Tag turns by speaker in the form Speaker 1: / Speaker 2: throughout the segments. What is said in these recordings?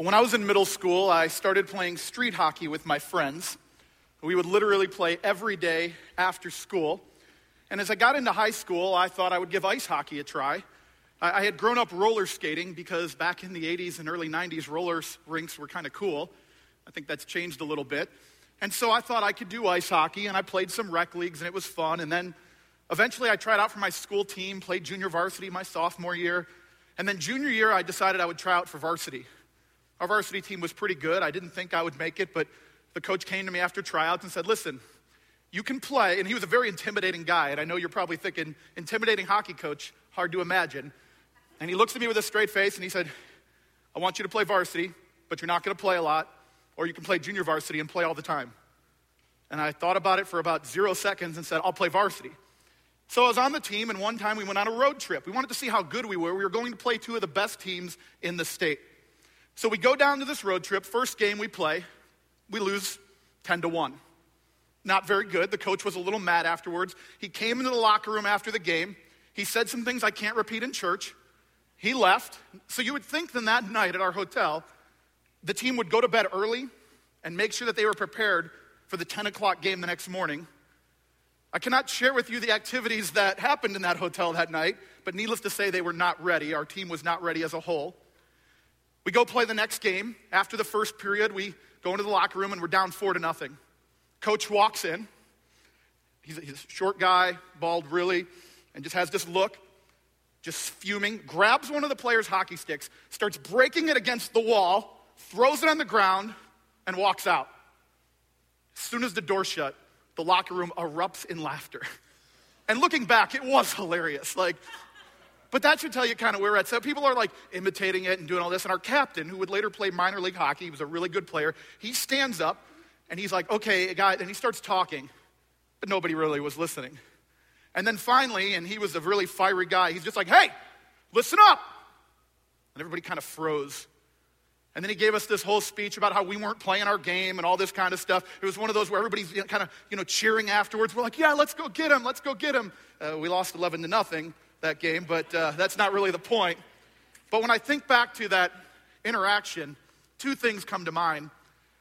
Speaker 1: When I was in middle school, I started playing street hockey with my friends. We would literally play every day after school. And as I got into high school, I thought I would give ice hockey a try. I had grown up roller skating because back in the 80s and early 90s, roller rinks were kind of cool. I think that's changed a little bit. And so I thought I could do ice hockey, and I played some rec leagues, and it was fun. And then eventually I tried out for my school team, played junior varsity my sophomore year. And then junior year, I decided I would try out for varsity. Our varsity team was pretty good. I didn't think I would make it, but the coach came to me after tryouts and said, Listen, you can play. And he was a very intimidating guy. And I know you're probably thinking, intimidating hockey coach, hard to imagine. And he looks at me with a straight face and he said, I want you to play varsity, but you're not going to play a lot, or you can play junior varsity and play all the time. And I thought about it for about zero seconds and said, I'll play varsity. So I was on the team, and one time we went on a road trip. We wanted to see how good we were. We were going to play two of the best teams in the state. So we go down to this road trip. First game we play, we lose 10 to 1. Not very good. The coach was a little mad afterwards. He came into the locker room after the game. He said some things I can't repeat in church. He left. So you would think then that night at our hotel, the team would go to bed early and make sure that they were prepared for the 10 o'clock game the next morning. I cannot share with you the activities that happened in that hotel that night, but needless to say, they were not ready. Our team was not ready as a whole. We go play the next game. After the first period, we go into the locker room and we're down four to nothing. Coach walks in. He's a, he's a short guy, bald really, and just has this look, just fuming, grabs one of the players' hockey sticks, starts breaking it against the wall, throws it on the ground, and walks out. As soon as the door shut, the locker room erupts in laughter. And looking back, it was hilarious. Like, but that should tell you kind of where we're at. So people are like imitating it and doing all this. And our captain, who would later play minor league hockey, he was a really good player, he stands up and he's like, okay, guy, and he starts talking, but nobody really was listening. And then finally, and he was a really fiery guy, he's just like, hey, listen up. And everybody kind of froze. And then he gave us this whole speech about how we weren't playing our game and all this kind of stuff. It was one of those where everybody's kind of, you know, cheering afterwards. We're like, yeah, let's go get him, let's go get him. Uh, we lost 11 to nothing that game, but uh, that's not really the point. But when I think back to that interaction, two things come to mind.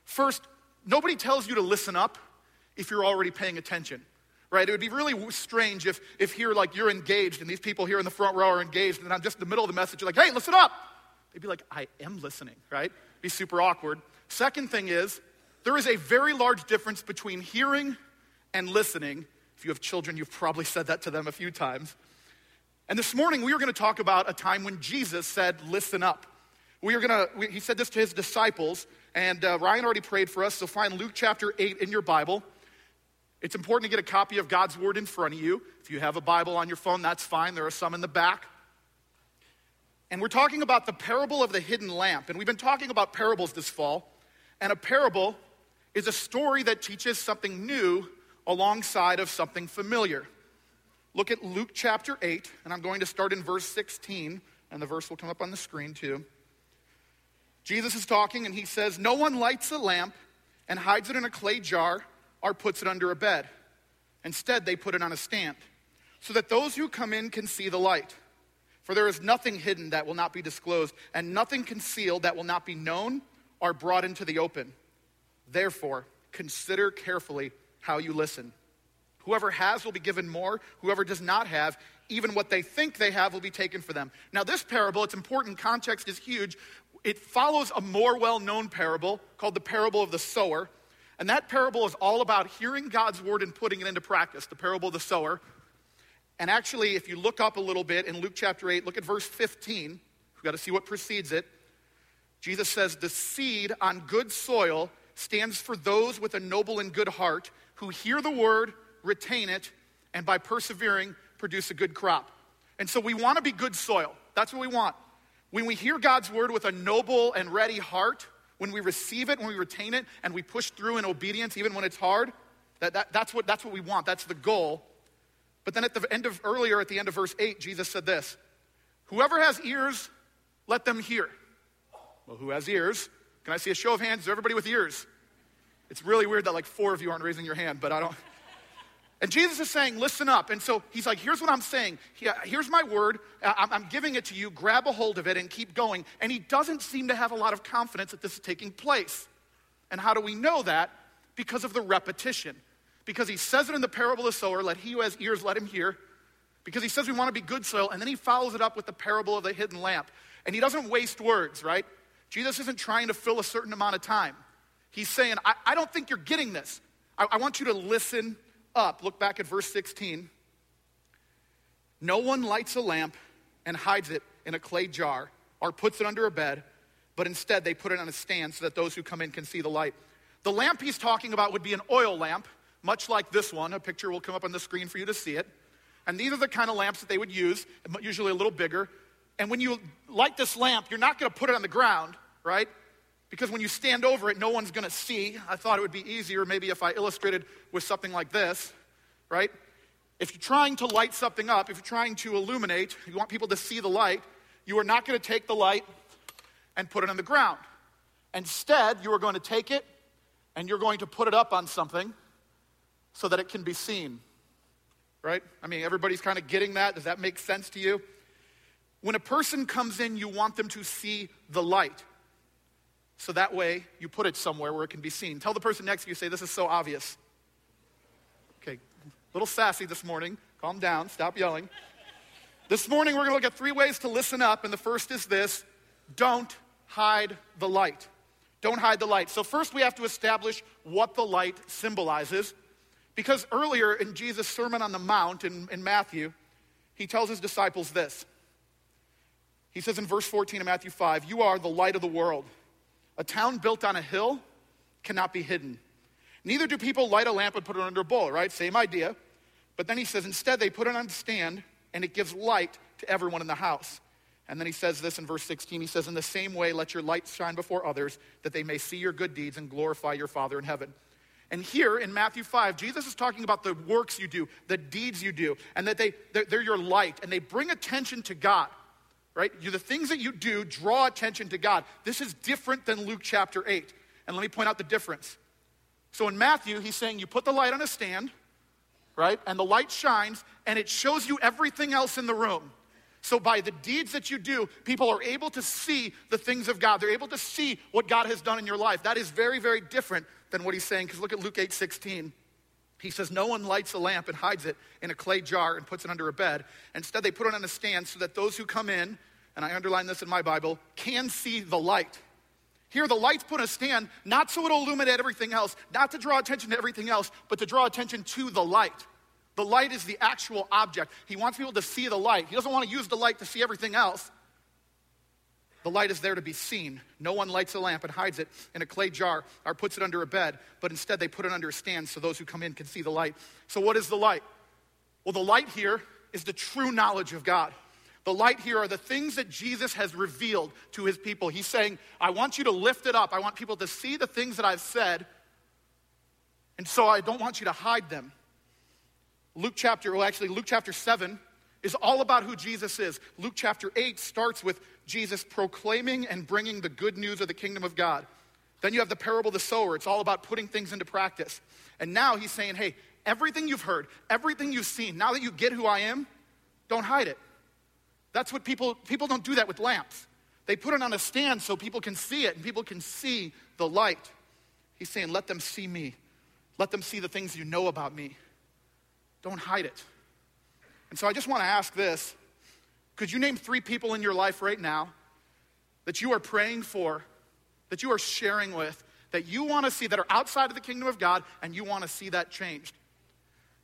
Speaker 1: First, nobody tells you to listen up if you're already paying attention right? It would be really strange if if here like you're engaged and these people here in the front row are engaged and i'm just in the middle of the message you're like hey listen up! They'd be like i am listening right? Be super awkward. Second thing is there is a very large difference between hearing and listening. If you have children you've probably said that to them a few times and this morning we are going to talk about a time when jesus said listen up we are going to he said this to his disciples and uh, Ryan already prayed for us, so find Luke chapter 8 in your Bible. It's important to get a copy of God's Word in front of you. If you have a Bible on your phone, that's fine. There are some in the back. And we're talking about the parable of the hidden lamp. And we've been talking about parables this fall. And a parable is a story that teaches something new alongside of something familiar. Look at Luke chapter 8, and I'm going to start in verse 16, and the verse will come up on the screen too. Jesus is talking and he says, No one lights a lamp and hides it in a clay jar or puts it under a bed. Instead, they put it on a stand so that those who come in can see the light. For there is nothing hidden that will not be disclosed, and nothing concealed that will not be known or brought into the open. Therefore, consider carefully how you listen. Whoever has will be given more, whoever does not have, even what they think they have will be taken for them. Now, this parable, it's important, context is huge it follows a more well known parable called the parable of the sower. And that parable is all about hearing God's word and putting it into practice, the parable of the sower. And actually, if you look up a little bit in Luke chapter 8, look at verse 15. We've got to see what precedes it. Jesus says, The seed on good soil stands for those with a noble and good heart who hear the word, retain it, and by persevering, produce a good crop. And so we want to be good soil. That's what we want. When we hear God's word with a noble and ready heart, when we receive it, when we retain it, and we push through in obedience, even when it's hard, that, that, that's, what, that's what we want. That's the goal. But then at the end of earlier, at the end of verse 8, Jesus said this Whoever has ears, let them hear. Well, who has ears? Can I see a show of hands? Is everybody with ears? It's really weird that like four of you aren't raising your hand, but I don't. And Jesus is saying, listen up. And so he's like, here's what I'm saying. Uh, here's my word. Uh, I'm giving it to you. Grab a hold of it and keep going. And he doesn't seem to have a lot of confidence that this is taking place. And how do we know that? Because of the repetition. Because he says it in the parable of the sower, let he who has ears, let him hear. Because he says we want to be good soil. And then he follows it up with the parable of the hidden lamp. And he doesn't waste words, right? Jesus isn't trying to fill a certain amount of time. He's saying, I, I don't think you're getting this. I, I want you to listen up. Look back at verse 16. No one lights a lamp and hides it in a clay jar or puts it under a bed, but instead they put it on a stand so that those who come in can see the light. The lamp he's talking about would be an oil lamp, much like this one. A picture will come up on the screen for you to see it. And these are the kind of lamps that they would use, usually a little bigger. And when you light this lamp, you're not going to put it on the ground, right? Because when you stand over it, no one's going to see. I thought it would be easier maybe if I illustrated with something like this, right? If you're trying to light something up, if you're trying to illuminate, you want people to see the light, you are not going to take the light and put it on the ground. Instead, you are going to take it and you're going to put it up on something so that it can be seen. Right? I mean, everybody's kind of getting that. Does that make sense to you? When a person comes in, you want them to see the light. So that way, you put it somewhere where it can be seen. Tell the person next to you, say, This is so obvious. Okay, a little sassy this morning. Calm down, stop yelling. This morning, we're going to look at three ways to listen up, and the first is this don't hide the light. Don't hide the light. So, first, we have to establish what the light symbolizes. Because earlier in Jesus' Sermon on the Mount in, in Matthew, he tells his disciples this. He says in verse 14 of Matthew 5, You are the light of the world. A town built on a hill cannot be hidden. Neither do people light a lamp and put it under a bowl, right? Same idea. But then he says, instead, they put it on a stand and it gives light to everyone in the house. And then he says this in verse 16. He says, In the same way, let your light shine before others, that they may see your good deeds and glorify your Father in heaven. And here in Matthew 5, Jesus is talking about the works you do, the deeds you do, and that they, they're your light, and they bring attention to God right? You, the things that you do draw attention to God. This is different than Luke chapter 8. And let me point out the difference. So in Matthew, he's saying you put the light on a stand, right? And the light shines and it shows you everything else in the room. So by the deeds that you do, people are able to see the things of God. They're able to see what God has done in your life. That is very, very different than what he's saying. Because look at Luke 8 16. He says, No one lights a lamp and hides it in a clay jar and puts it under a bed. Instead, they put it on a stand so that those who come in and I underline this in my Bible, can see the light. Here, the light's put on a stand not so it'll illuminate everything else, not to draw attention to everything else, but to draw attention to the light. The light is the actual object. He wants people to see the light. He doesn't want to use the light to see everything else. The light is there to be seen. No one lights a lamp and hides it in a clay jar or puts it under a bed, but instead they put it under a stand so those who come in can see the light. So, what is the light? Well, the light here is the true knowledge of God. The light here are the things that Jesus has revealed to his people. He's saying, I want you to lift it up. I want people to see the things that I've said, and so I don't want you to hide them. Luke chapter, well, actually, Luke chapter 7 is all about who Jesus is. Luke chapter 8 starts with Jesus proclaiming and bringing the good news of the kingdom of God. Then you have the parable of the sower. It's all about putting things into practice. And now he's saying, hey, everything you've heard, everything you've seen, now that you get who I am, don't hide it. That's what people, people don't do that with lamps. They put it on a stand so people can see it and people can see the light. He's saying, let them see me. Let them see the things you know about me. Don't hide it. And so I just want to ask this could you name three people in your life right now that you are praying for, that you are sharing with, that you want to see, that are outside of the kingdom of God, and you want to see that changed?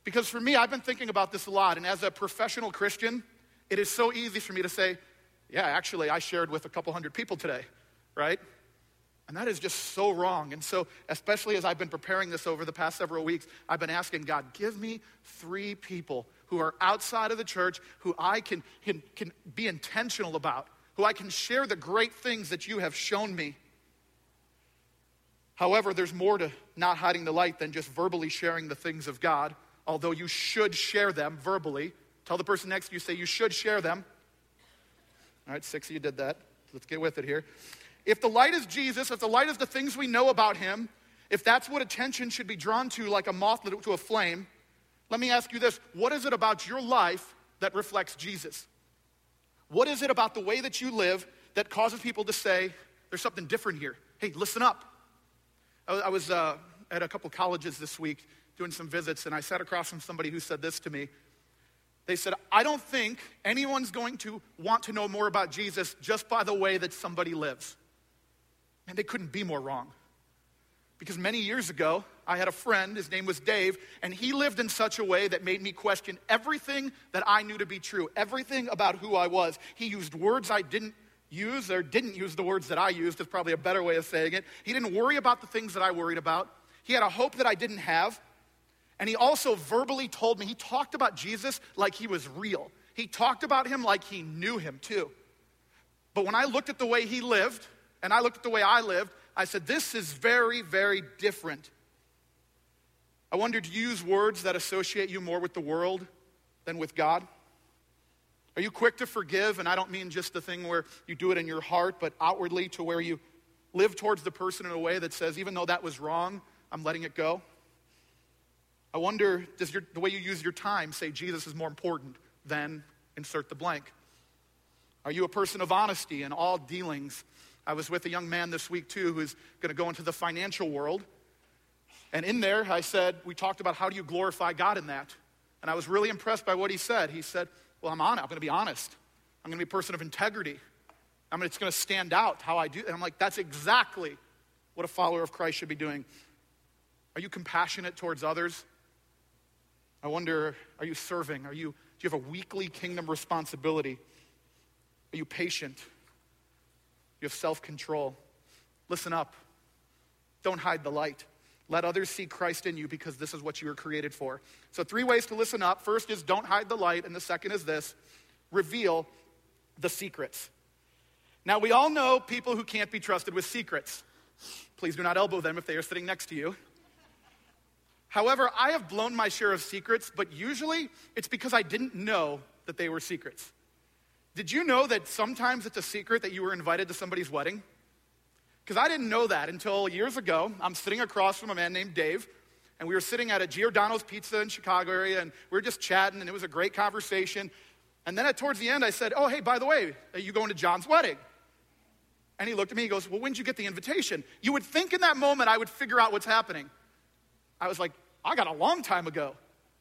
Speaker 1: Because for me, I've been thinking about this a lot, and as a professional Christian, it is so easy for me to say, yeah, actually, I shared with a couple hundred people today, right? And that is just so wrong. And so, especially as I've been preparing this over the past several weeks, I've been asking God, give me three people who are outside of the church who I can, can, can be intentional about, who I can share the great things that you have shown me. However, there's more to not hiding the light than just verbally sharing the things of God, although you should share them verbally. Tell the person next to you, say, you should share them. All right, six of you did that. Let's get with it here. If the light is Jesus, if the light is the things we know about him, if that's what attention should be drawn to like a moth to a flame, Let me ask you this what is it about your life that reflects Jesus? What is it about the way that you live that causes people to say, there's something different here? Hey, listen up. I was uh, at a couple colleges this week doing some visits, and I sat across from somebody who said this to me. They said, I don't think anyone's going to want to know more about Jesus just by the way that somebody lives. And they couldn't be more wrong. Because many years ago, I had a friend, his name was Dave, and he lived in such a way that made me question everything that I knew to be true, everything about who I was. He used words I didn't use, or didn't use the words that I used, is probably a better way of saying it. He didn't worry about the things that I worried about. He had a hope that I didn't have. And he also verbally told me, he talked about Jesus like he was real. He talked about him like he knew him too. But when I looked at the way he lived, and I looked at the way I lived, I said, This is very, very different. I wonder, do you use words that associate you more with the world than with God? Are you quick to forgive? And I don't mean just the thing where you do it in your heart, but outwardly to where you live towards the person in a way that says, even though that was wrong, I'm letting it go. I wonder, does your, the way you use your time say Jesus is more important than insert the blank? Are you a person of honesty in all dealings? I was with a young man this week too who's going to go into the financial world. And in there, I said, we talked about how do you glorify God in that. And I was really impressed by what he said. He said, Well, I'm on I'm going to be honest. I'm going to be a person of integrity. I mean, it's going to stand out how I do. And I'm like, That's exactly what a follower of Christ should be doing. Are you compassionate towards others? I wonder, are you serving? Are you, do you have a weekly kingdom responsibility? Are you patient? You have self control. Listen up. Don't hide the light. Let others see Christ in you because this is what you were created for. So, three ways to listen up. First is don't hide the light, and the second is this reveal the secrets. Now, we all know people who can't be trusted with secrets. Please do not elbow them if they are sitting next to you. However, I have blown my share of secrets, but usually it's because I didn't know that they were secrets. Did you know that sometimes it's a secret that you were invited to somebody's wedding? Because I didn't know that until years ago. I'm sitting across from a man named Dave, and we were sitting at a Giordano's Pizza in Chicago area, and we were just chatting, and it was a great conversation. And then at, towards the end, I said, Oh, hey, by the way, are you going to John's wedding? And he looked at me, he goes, Well, when did you get the invitation? You would think in that moment I would figure out what's happening. I was like, I got a long time ago.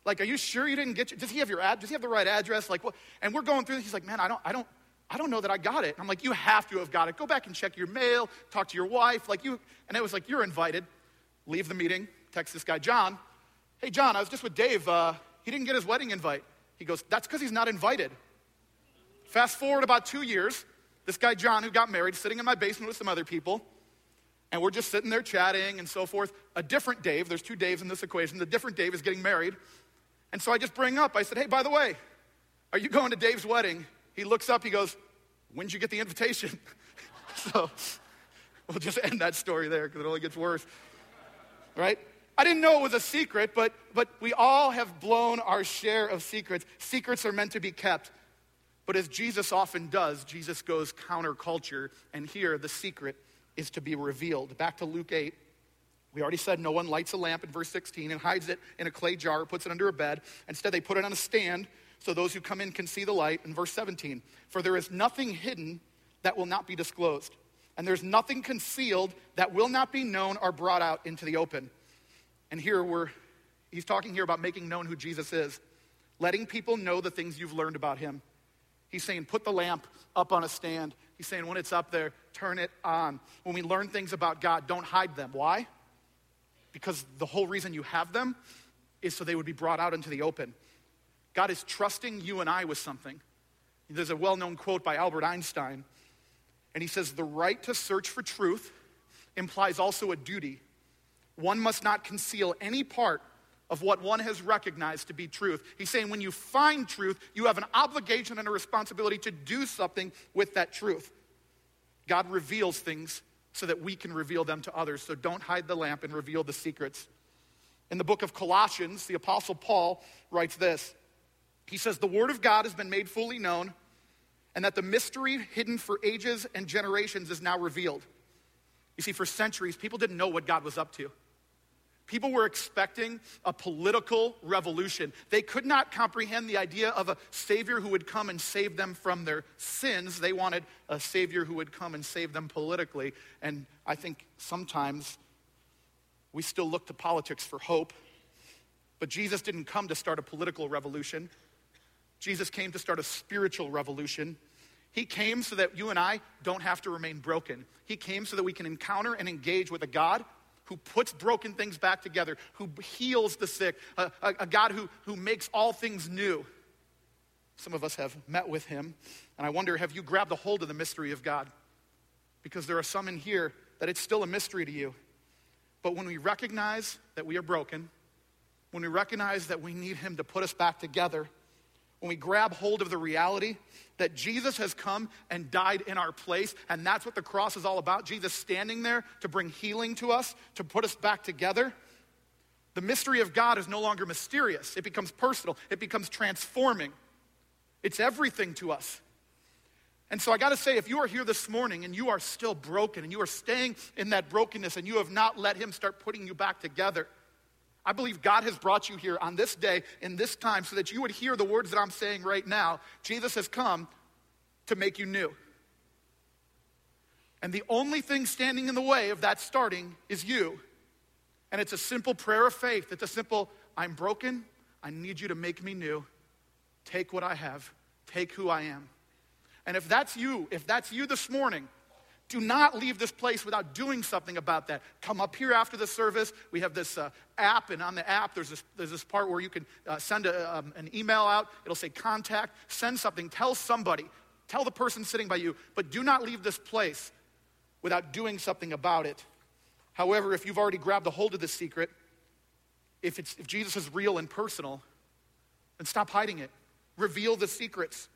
Speaker 1: Like, are you sure you didn't get your, does he have your ad, does he have the right address? Like, what? And we're going through, this. he's like, man, I don't, I don't, I don't know that I got it. I'm like, you have to have got it. Go back and check your mail, talk to your wife. Like you, and it was like, you're invited. Leave the meeting, text this guy, John. Hey, John, I was just with Dave. Uh, he didn't get his wedding invite. He goes, that's because he's not invited. Fast forward about two years, this guy, John, who got married, sitting in my basement with some other people, and we're just sitting there chatting and so forth. A different Dave, there's two Daves in this equation, the different Dave is getting married. And so I just bring up, I said, hey, by the way, are you going to Dave's wedding? He looks up, he goes, when'd you get the invitation? so we'll just end that story there because it only gets worse. Right? I didn't know it was a secret, but, but we all have blown our share of secrets. Secrets are meant to be kept. But as Jesus often does, Jesus goes counterculture, and here the secret is to be revealed. Back to Luke 8. We already said no one lights a lamp in verse 16 and hides it in a clay jar or puts it under a bed. Instead, they put it on a stand so those who come in can see the light. In verse 17, for there is nothing hidden that will not be disclosed, and there's nothing concealed that will not be known or brought out into the open. And here we're, he's talking here about making known who Jesus is, letting people know the things you've learned about him. He's saying, put the lamp up on a stand. He's saying, when it's up there, turn it on. When we learn things about God, don't hide them. Why? because the whole reason you have them is so they would be brought out into the open. God is trusting you and I with something. There's a well known quote by Albert Einstein, and he says, The right to search for truth implies also a duty. One must not conceal any part of what one has recognized to be truth. He's saying when you find truth, you have an obligation and a responsibility to do something with that truth. God reveals things so that we can reveal them to others. So don't hide the lamp and reveal the secrets. In the book of Colossians, the Apostle Paul writes this He says, The Word of God has been made fully known, and that the mystery hidden for ages and generations is now revealed. You see, for centuries, people didn't know what God was up to. People were expecting a political revolution. They could not comprehend the idea of a Savior who would come and save them from their sins. They wanted a Savior who would come and save them politically. And I think sometimes we still look to politics for hope. But Jesus didn't come to start a political revolution, Jesus came to start a spiritual revolution. He came so that you and I don't have to remain broken. He came so that we can encounter and engage with a God who puts broken things back together, who heals the sick, a, a, a, God who, who makes all things new. Some of us have met with him, and I wonder have you grabbed a hold of the mystery of God? Because there are some in here that it's still a mystery to you. But when we recognize that we are broken, when we recognize that we need him to put us back together, when we grab hold of the reality that Jesus has come and died in our place, and that's what the cross is all about Jesus standing there to bring healing to us, to put us back together. The mystery of God is no longer mysterious, it becomes personal, it becomes transforming. It's everything to us. And so I got to say, if you are here this morning and you are still broken and you are staying in that brokenness and you have not let Him start putting you back together, I believe God has brought you here on this day, in this time, so that you would hear the words that I'm saying right now. Jesus has come to make you new. And the only thing standing in the way of that starting is you. And it's a simple prayer of faith. It's a simple, I'm broken. I need you to make me new. Take what I have, take who I am. And if that's you, if that's you this morning, do not leave this place without doing something about that. Come up here after the service. We have this uh, app, and on the app, there's this, there's this part where you can uh, send a, um, an email out. It'll say contact. Send something. Tell somebody. Tell the person sitting by you. But do not leave this place without doing something about it. However, if you've already grabbed a hold of the secret, if, it's, if Jesus is real and personal, then stop hiding it. Reveal the secrets.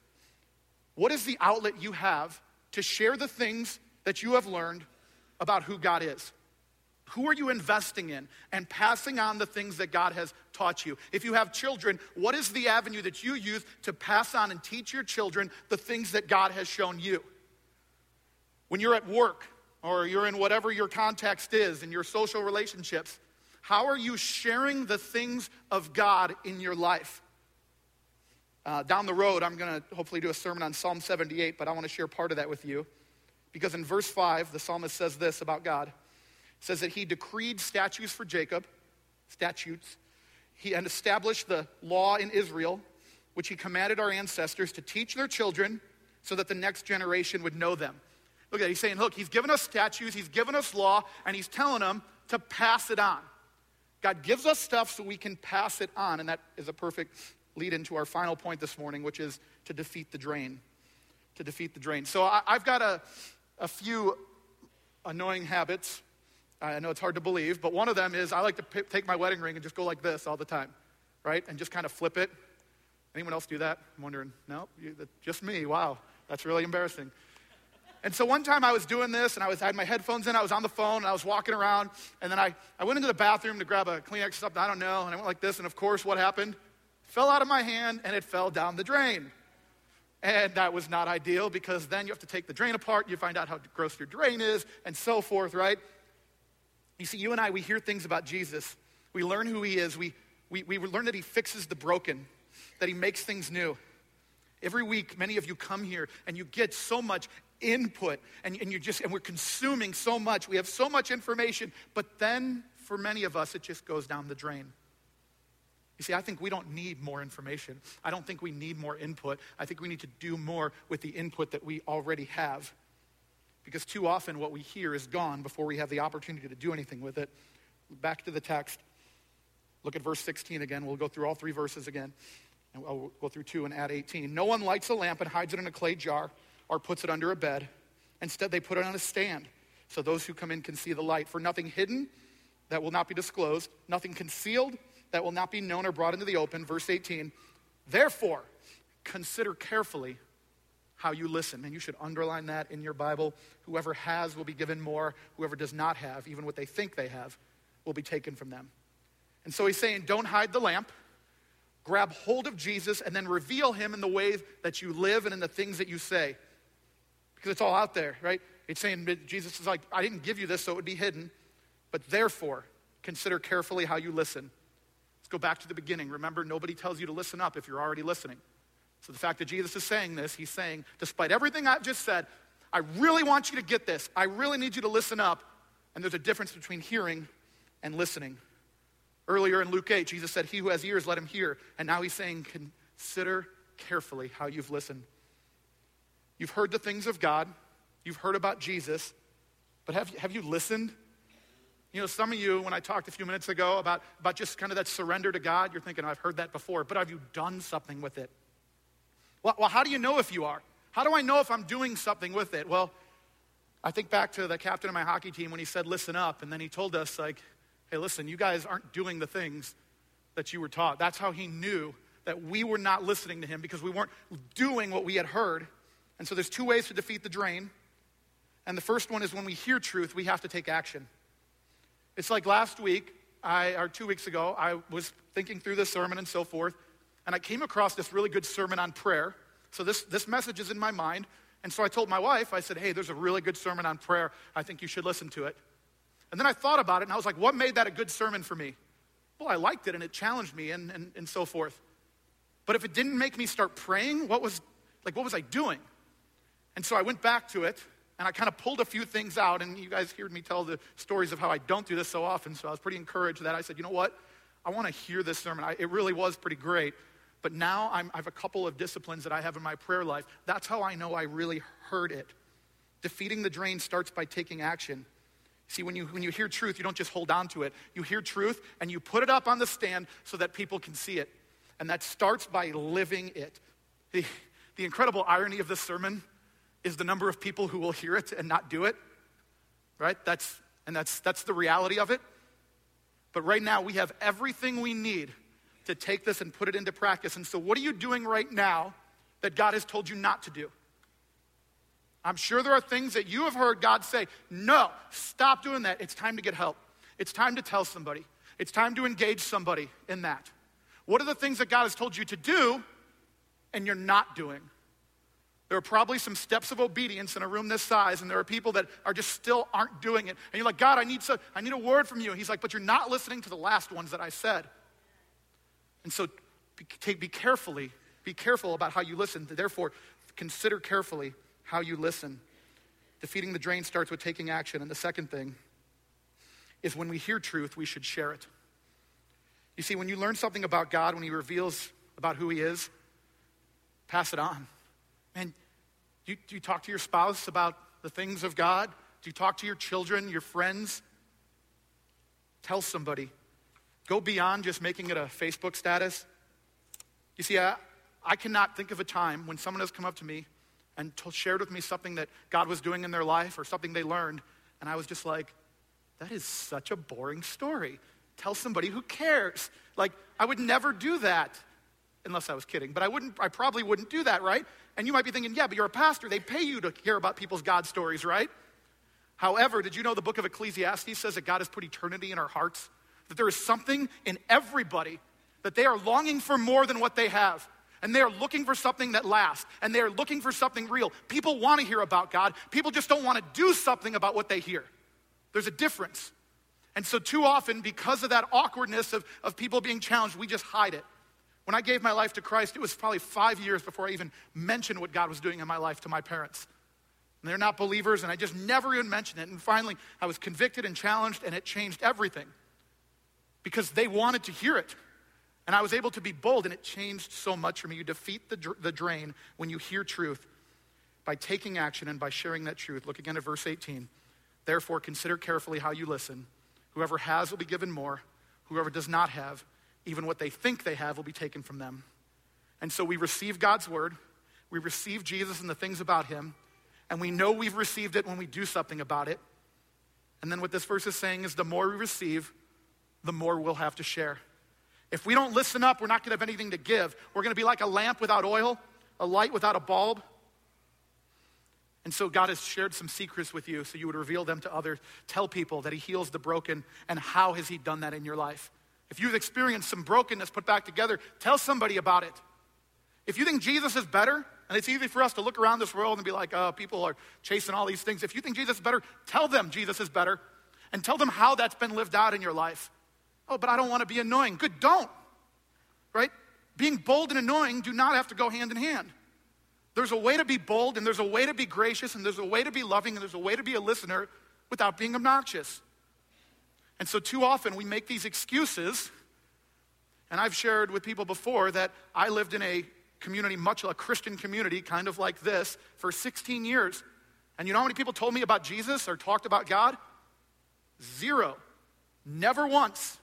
Speaker 1: What is the outlet you have to share the things that you have learned about who God is? Who are you investing in and passing on the things that God has taught you? If you have children, what is the avenue that you use to pass on and teach your children the things that God has shown you? When you're at work or you're in whatever your context is in your social relationships, how are you sharing the things of God in your life? Uh, down the road, I'm going to hopefully do a sermon on Psalm 78, but I want to share part of that with you. Because in verse 5, the psalmist says this about God. Says that he decreed statutes for Jacob, statutes, he and established the law in Israel, which he commanded our ancestors to teach their children so that the next generation would know them. Look at that. He's saying, look, he's given us statutes, he's given us law, and he's telling them to pass it on. God gives us stuff so we can pass it on. And that is a perfect lead into our final point this morning, which is to defeat the drain. To defeat the drain. So I, have got a, a few annoying habits. I know it's hard to believe, but one of them is I like to p- take my wedding ring and just go like this all the time, right? And just kind of flip it. Anyone else do that? I'm wondering, no, you, just me. Wow, that's really embarrassing. And so one time I was doing this and I was I had my headphones in, I was on the phone, and I was walking around, and then I, I went into the bathroom to grab a Kleenex or something, I don't know, and I went like this, and of course what happened? fell out of my hand and it fell down the drain. And that was not ideal because then you have to take the drain apart, you find out how gross your drain is, and so forth, right? You see, you and I, we hear things about Jesus. We learn who he is. We, we, we learn that he fixes the broken, that he makes things new. Every week, many of you come here and you get so much input and, and you just and we're consuming so much. We have so much information, but then for many of us, it just goes down the drain. You see, I think we don't need more information. I don't think we need more input. I think we need to do more with the input that we already have. Because too often what we hear is gone before we have the opportunity to do anything with it. Back to the text. Look at verse 16 again. We'll go through all three verses again. And we'll go through two and add 18. No one lights a lamp and hides it in a clay jar or puts it under a bed. Instead, they put it on a stand so those who come in can see the light. For nothing hidden that will not be disclosed, nothing concealed that will not be known or brought into the open. Verse 18. Therefore, consider carefully how you listen. And you should underline that in your Bible. Whoever has will be given more. Whoever does not have, even what they think they have, will be taken from them. And so he's saying, don't hide the lamp. Grab hold of Jesus and then reveal him in the way that you live and in the things that you say. Because it's all out there, right? It's saying, Jesus is like, I didn't give you this so it would be hidden. But therefore, consider carefully how you listen. Let's go back to the beginning. Remember, nobody tells you to listen up if you're already listening. So the fact that Jesus is saying this, he's saying, despite everything I've just said, I really want you to get this. I really need you to listen up. And there's a difference between hearing and listening. Earlier in Luke 8, Jesus said, He who has ears, let him hear. And now he's saying, Consider carefully how you've listened. You've heard the things of God, you've heard about Jesus, but have, have you listened? You know, some of you, when I talked a few minutes ago about, about just kind of that surrender to God, you're thinking, I've heard that before, but have you done something with it? Well, well, how do you know if you are? How do I know if I'm doing something with it? Well, I think back to the captain of my hockey team when he said, listen up, and then he told us, like, hey, listen, you guys aren't doing the things that you were taught. That's how he knew that we were not listening to him because we weren't doing what we had heard. And so there's two ways to defeat the drain. And the first one is when we hear truth, we have to take action. It's like last week, I, or two weeks ago, I was thinking through this sermon and so forth, and I came across this really good sermon on prayer. So this, this message is in my mind. And so I told my wife, I said, hey, there's a really good sermon on prayer. I think you should listen to it. And then I thought about it, and I was like, what made that a good sermon for me? Well, I liked it, and it challenged me, and, and, and so forth. But if it didn't make me start praying, what was, like, what was I doing? And so I went back to it, and I kind of pulled a few things out, and you guys heard me tell the stories of how I don't do this so often, so I was pretty encouraged that I said, you know what? I want to hear this sermon. I, it really was pretty great. But now I'm, I have a couple of disciplines that I have in my prayer life. That's how I know I really heard it. Defeating the drain starts by taking action. See, when you, when you hear truth, you don't just hold on to it. You hear truth and you put it up on the stand so that people can see it. And that starts by living it. The, the incredible irony of this sermon is the number of people who will hear it and not do it, right? That's, and that's, that's the reality of it. But right now, we have everything we need to take this and put it into practice. And so, what are you doing right now that God has told you not to do? I'm sure there are things that you have heard God say, no, stop doing that. It's time to get help. It's time to tell somebody. It's time to engage somebody in that. What are the things that God has told you to do and you're not doing? There are probably some steps of obedience in a room this size, and there are people that are just still aren't doing it. And you're like, God, I need, so, I need a word from you. And he's like, but you're not listening to the last ones that I said. And so be, take, be carefully, be careful about how you listen. Therefore, consider carefully how you listen. Defeating the drain starts with taking action. And the second thing is when we hear truth, we should share it. You see, when you learn something about God, when He reveals about who He is, pass it on. And do you, do you talk to your spouse about the things of God? Do you talk to your children, your friends? Tell somebody. Go beyond just making it a Facebook status. You see, I, I cannot think of a time when someone has come up to me and shared with me something that God was doing in their life or something they learned, and I was just like, that is such a boring story. Tell somebody who cares. Like, I would never do that unless I was kidding, but I wouldn't, I probably wouldn't do that, right? And you might be thinking, yeah, but you're a pastor. They pay you to hear about people's God stories, right? However, did you know the book of Ecclesiastes says that God has put eternity in our hearts? That there is something in everybody that they are longing for more than what they have. And they are looking for something that lasts. And they are looking for something real. People want to hear about God. People just don't want to do something about what they hear. There's a difference. And so, too often, because of that awkwardness of, of people being challenged, we just hide it. When I gave my life to Christ, it was probably five years before I even mentioned what God was doing in my life to my parents. And they're not believers, and I just never even mentioned it. And finally, I was convicted and challenged, and it changed everything because they wanted to hear it. And I was able to be bold, and it changed so much for me. You defeat the, the drain when you hear truth by taking action and by sharing that truth. Look again at verse 18. Therefore, consider carefully how you listen. Whoever has will be given more, whoever does not have, even what they think they have will be taken from them. And so we receive God's word, we receive Jesus and the things about him, and we know we've received it when we do something about it. And then what this verse is saying is the more we receive, the more we'll have to share. If we don't listen up, we're not going to have anything to give. We're going to be like a lamp without oil, a light without a bulb. And so God has shared some secrets with you so you would reveal them to others. Tell people that He heals the broken and how has He done that in your life. If you've experienced some brokenness put back together, tell somebody about it. If you think Jesus is better, and it's easy for us to look around this world and be like, oh, people are chasing all these things. If you think Jesus is better, tell them Jesus is better and tell them how that's been lived out in your life. Oh, but I don't want to be annoying. Good, don't. Right? Being bold and annoying do not have to go hand in hand. There's a way to be bold, and there's a way to be gracious, and there's a way to be loving, and there's a way to be a listener without being obnoxious. And so, too often, we make these excuses. And I've shared with people before that I lived in a community, much a Christian community, kind of like this, for 16 years. And you know how many people told me about Jesus or talked about God? Zero. Never once.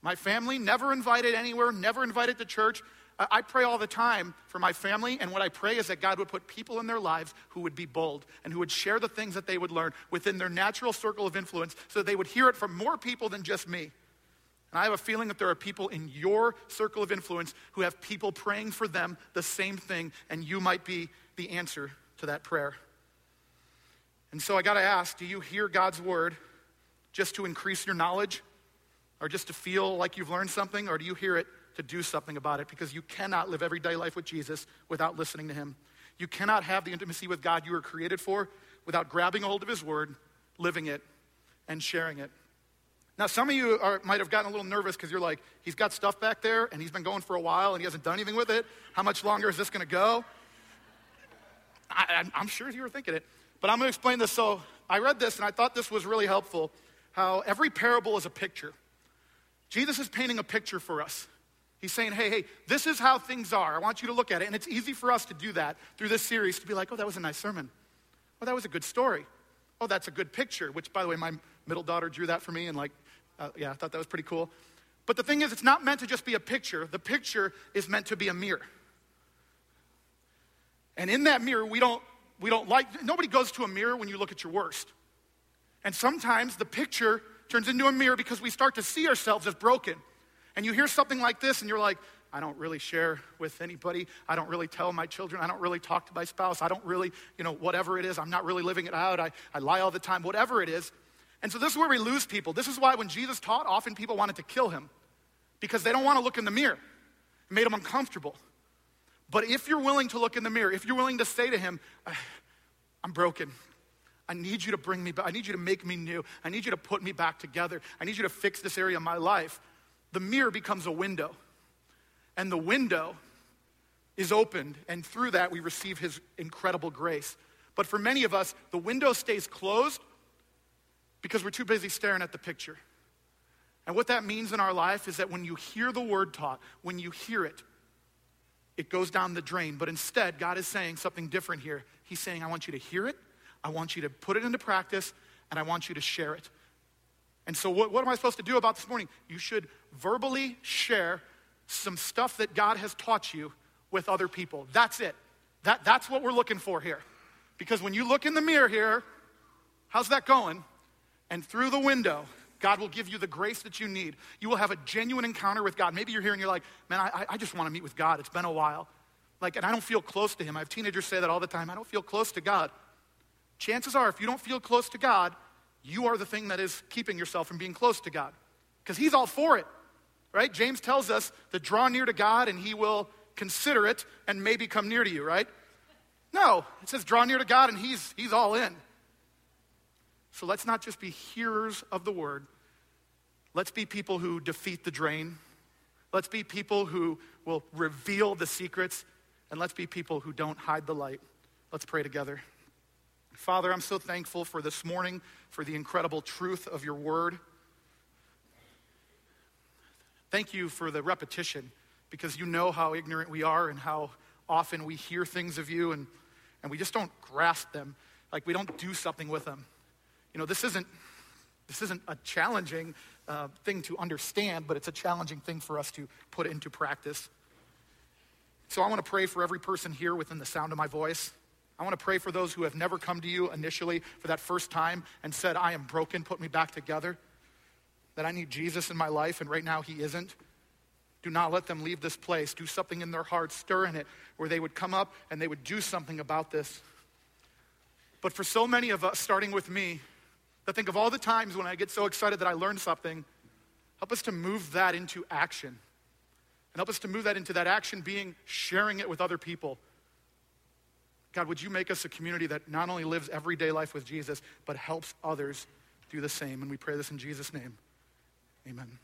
Speaker 1: My family never invited anywhere, never invited to church. I pray all the time for my family, and what I pray is that God would put people in their lives who would be bold and who would share the things that they would learn within their natural circle of influence so they would hear it from more people than just me. And I have a feeling that there are people in your circle of influence who have people praying for them the same thing, and you might be the answer to that prayer. And so I got to ask do you hear God's word just to increase your knowledge or just to feel like you've learned something, or do you hear it to do something about it because you cannot live everyday life with Jesus without listening to Him. You cannot have the intimacy with God you were created for without grabbing a hold of His Word, living it, and sharing it. Now, some of you are, might have gotten a little nervous because you're like, he's got stuff back there and he's been going for a while and he hasn't done anything with it. How much longer is this going to go? I, am sure you were thinking it. But I'm going to explain this. So I read this and I thought this was really helpful how every parable is a picture. Jesus is painting a picture for us. He's saying, hey, hey, this is how things are. I want you to look at it. And it's easy for us to do that through this series to be like, oh, that was a nice sermon. Oh, that was a good story. Oh, that's a good picture, which, by the way, my middle daughter drew that for me. And, like, uh, yeah, I thought that was pretty cool. But the thing is, it's not meant to just be a picture, the picture is meant to be a mirror. And in that mirror, we don't, we don't like, nobody goes to a mirror when you look at your worst. And sometimes the picture turns into a mirror because we start to see ourselves as broken and you hear something like this and you're like, I don't really share with anybody. I don't really tell my children. I don't really talk to my spouse. I don't really, you know, whatever it is, I'm not really living it out. I, I lie all the time, whatever it is. And so this is where we lose people. This is why when Jesus taught, often people wanted to kill him because they don't want to look in the mirror. It made them uncomfortable. But if you're willing to look in the mirror, if you're willing to say to him, I'm broken. I need you to bring me back. I need you to make me new. I need you to put me back together. I need you to fix this area of my life the mirror becomes a window. And the window is opened, and through that we receive his incredible grace. But for many of us, the window stays closed because we're too busy staring at the picture. And what that means in our life is that when you hear the word taught, when you hear it, it goes down the drain. But instead, God is saying something different here. He's saying, I want you to hear it, I want you to put it into practice, and I want you to share it. And so, what, what am I supposed to do about this morning? You should verbally share some stuff that God has taught you with other people. That's it. That, that's what we're looking for here. Because when you look in the mirror here, how's that going? And through the window, God will give you the grace that you need. You will have a genuine encounter with God. Maybe you're here and you're like, man, I, I just want to meet with God. It's been a while. Like, and I don't feel close to Him. I have teenagers say that all the time. I don't feel close to God. Chances are, if you don't feel close to God, you are the thing that is keeping yourself from being close to God because He's all for it, right? James tells us to draw near to God and He will consider it and maybe come near to you, right? No, it says draw near to God and He's, he's all in. So let's not just be hearers of the word. Let's be people who defeat the drain. Let's be people who will reveal the secrets. And let's be people who don't hide the light. Let's pray together. Father, I'm so thankful for this morning, for the incredible truth of your word. Thank you for the repetition because you know how ignorant we are and how often we hear things of you and, and we just don't grasp them. Like we don't do something with them. You know, this isn't, this isn't a challenging uh, thing to understand, but it's a challenging thing for us to put into practice. So I want to pray for every person here within the sound of my voice. I want to pray for those who have never come to you initially for that first time and said, I am broken, put me back together. That I need Jesus in my life, and right now he isn't. Do not let them leave this place. Do something in their heart, stir in it, where they would come up and they would do something about this. But for so many of us, starting with me, that think of all the times when I get so excited that I learn something, help us to move that into action. And help us to move that into that action being sharing it with other people God, would you make us a community that not only lives everyday life with Jesus, but helps others do the same? And we pray this in Jesus' name. Amen.